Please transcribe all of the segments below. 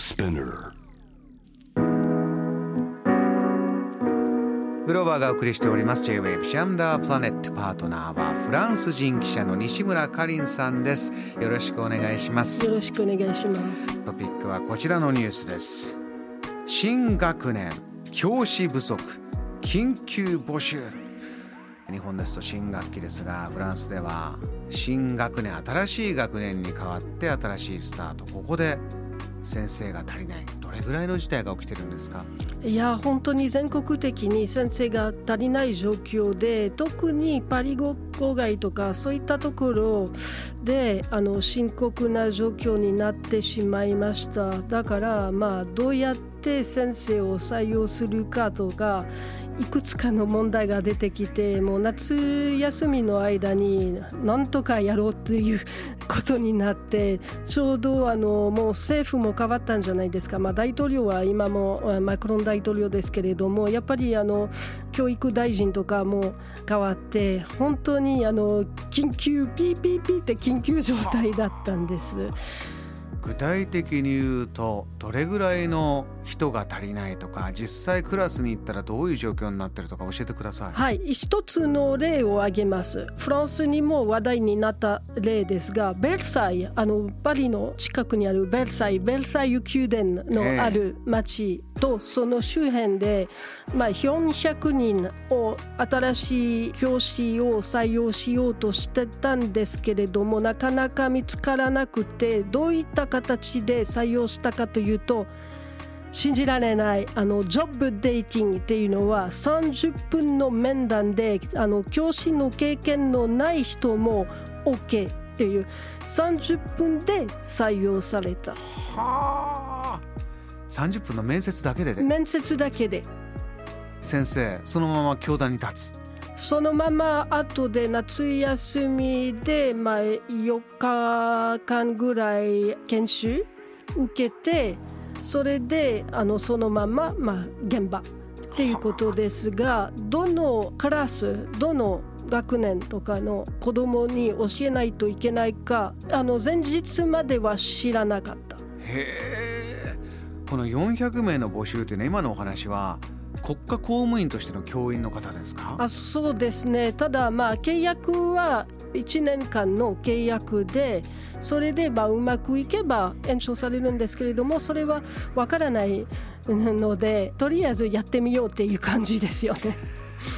Spinner. グローバーがお送りしております。J-Wave シャムダープラネットパートナーはフランス人記者の西村かりんさんです。よろしくお願いします。よろしくお願いします。トピックはこちらのニュースです。新学年教師不足緊急募集。日本ですと新学期ですがフランスでは新学年新しい学年に変わって新しいスタート。ここで先生が足りないどれぐらいの事態が起きてるんですか？いや本当に全国的に先生が足りない状況で特にパリ語校外とかそういったところであの深刻な状況になってしまいました。だからまあどうやって先生を採用するかとかいくつかの問題が出てきてもう夏休みの間になんとかやろうということになってちょうどあのもう政府も変わったんじゃないですか、まあ、大統領は今もマクロン大統領ですけれどもやっぱりあの教育大臣とかも変わって本当にあの緊急ピーピーピーって緊急状態だったんです。具体的に言うとどれぐらいの人が足りないとか実際クラスに行ったらどういう状況になってるとか教えてください。はい、一つの例を挙げます。フランスにも話題になった例ですが、ベルサイユ、あのパリの近くにあるベルサイユ、ベルサイユ宮殿のある町とその周辺で、まあ400人を新しい教師を採用しようとしてたんですけれども、なかなか見つからなくて、どういった形で採用したかというと。信じられないあのジョブデーティングっていうのは30分の面談であの教師の経験のない人も OK っていう30分で採用された。はあ。30分の面接だけでで。面接だけで。先生そのまま教壇に立つ。そのまま後で夏休みで、まあ、4日間ぐらい研修受けてそれであのそのまま、まあ、現場っていうことですがどのクラスどの学年とかの子供に教えないといけないかあの前日までは知らなかった。へえこの400名の募集ってね今のお話は国家公務員としての教員の方ですか？あそうですね。ただまあ契約は1年間の契約でそれでまあうまくいけば延長されるんですけれどもそれはわからないのでとりあえずやってみようっていう感じですよね。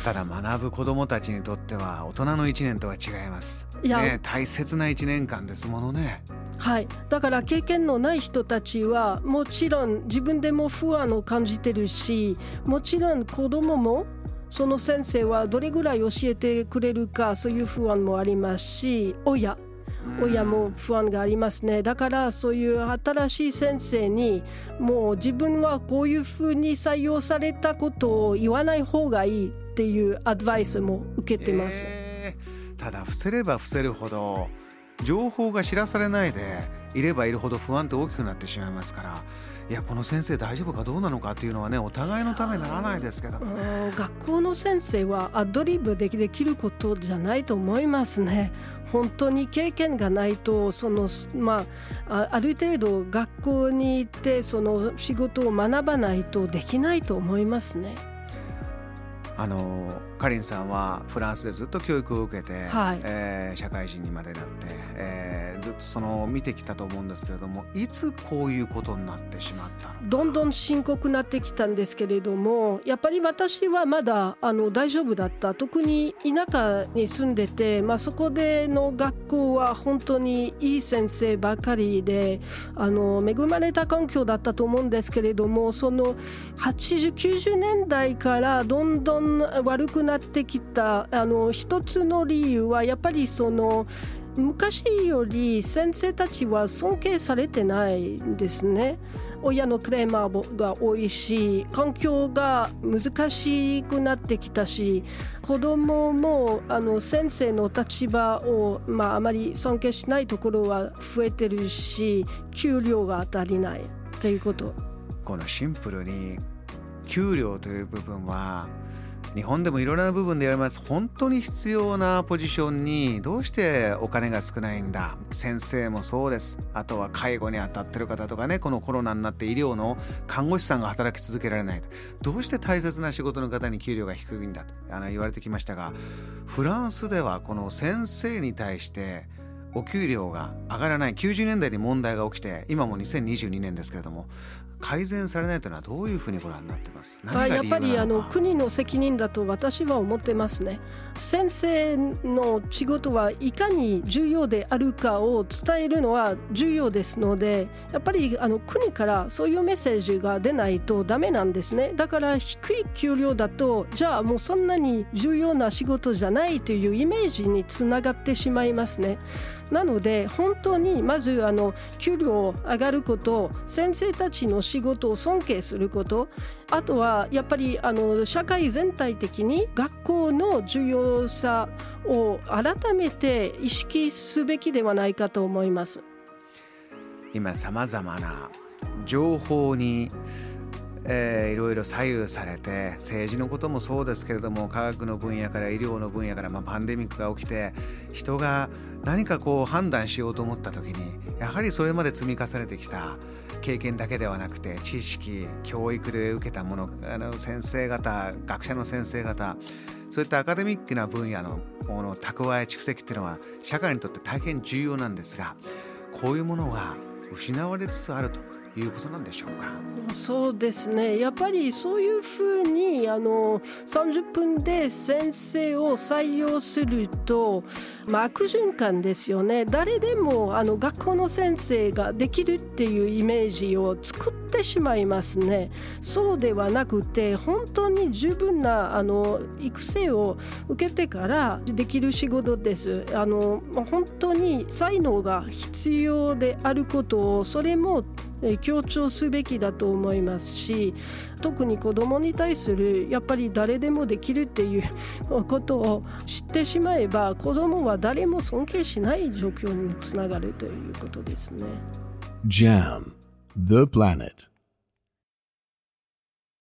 ただ学ぶ子どもたちにとっては大人の1年とは違います。いやね、大切な1年間ですものねはい、だから経験のない人たちはもちろん自分でも不安を感じてるしもちろん子供もその先生はどれぐらい教えてくれるかそういう不安もありますし親。親も不安がありますね。だからそういう新しい先生にもう自分はこういうふうに採用されたことを言わない方がいいっていうアドバイスも受けてます。えー。ただ伏せれば伏せるほど情報が知らされないでいればいるほど不安って大きくなってしまいますからいやこの先生大丈夫かどうなのかっていうのはねお互いのためにならないですけどもねうん学校の先生はアドリブでできることじゃないと思いますね。本当に経験がないとその、まあ、あある程度学校に行ってその仕事を学ばないとできないと思いますね。あのかりんさんはフランスでずっと教育を受けて、はい。えー社会人にまでなって、えーずっとその見てきたと思うんですけれどもいつこういうことになってしまったのどんどん深刻になってきたんですけれどもやっぱり私はまだあの大丈夫だった。特に田舎に住んでて、まあ、そこでの学校は本当にいい先生ばかりであの恵まれた環境だったと思うんですけれどもその8090年代からどんどん悪くなってきたあの一つの理由はやっぱりその昔より先生たちは尊敬されてないんですね。親のクレーマーが多いし環境が難しくなってきたし子供もあの先生の立場を、まあ、あまり尊敬しないところは増えてるし給料が足りないということ。このシンプルに給料という部分は日本でもいろいろな部分でやります。本当に必要なポジションにどうしてお金が少ないんだ。先生もそうです。あとは介護に当たってる方とかね。このコロナになって医療の看護師さんが働き続けられないどうして大切な仕事の方に給料が低いんだと。あの言われてきましたがフランスではこの先生に対してお給料が上がらない。90年代に問題が起きて今も2022年ですけれども改善されないというのはどういうふうにご覧になってます？あやっぱりあの国の責任だと私は思ってますね。先生の仕事はいかに重要であるかを伝えるのは重要ですのでやっぱりあの国からそういうメッセージが出ないとダメなんですね。だから低い給料だとじゃあもうそんなに重要な仕事じゃないというイメージにつながってしまいますね。なので本当にまずあの給料上がること先生たちの仕事を尊敬すること。あとはやっぱりあの社会全体的に学校の重要さを改めて意識すべきではないかと思います。今さまざまな情報にえー、いろいろ左右されて政治のこともそうですけれども科学の分野から医療の分野から、まあ、パンデミックが起きて人が何かこう判断しようと思った時にやはりそれまで積み重ねてきた経験だけではなくて知識教育で受けたものあの先生方学者の先生方そういったアカデミックな分野のの蓄え蓄積っていうのは社会にとって大変重要なんですがこういうものが失われつつあると。いうことなんでしょうか。そうですね。やっぱりそういうふうにあの30分で先生を採用すると、まあ、悪循環ですよね。誰でもあの学校の先生ができるっていうイメージを作ってしまいますね。そうではなくて本当に十分なあの育成を受けてからできる仕事です。あの本当に才能が必要であることをそれも強調すべきだと思いますし特に子どもに対するやっぱり誰でもできるっていうことを知ってしまえば子どもは誰も尊敬しない状況につながるということですね。JAM. The Planet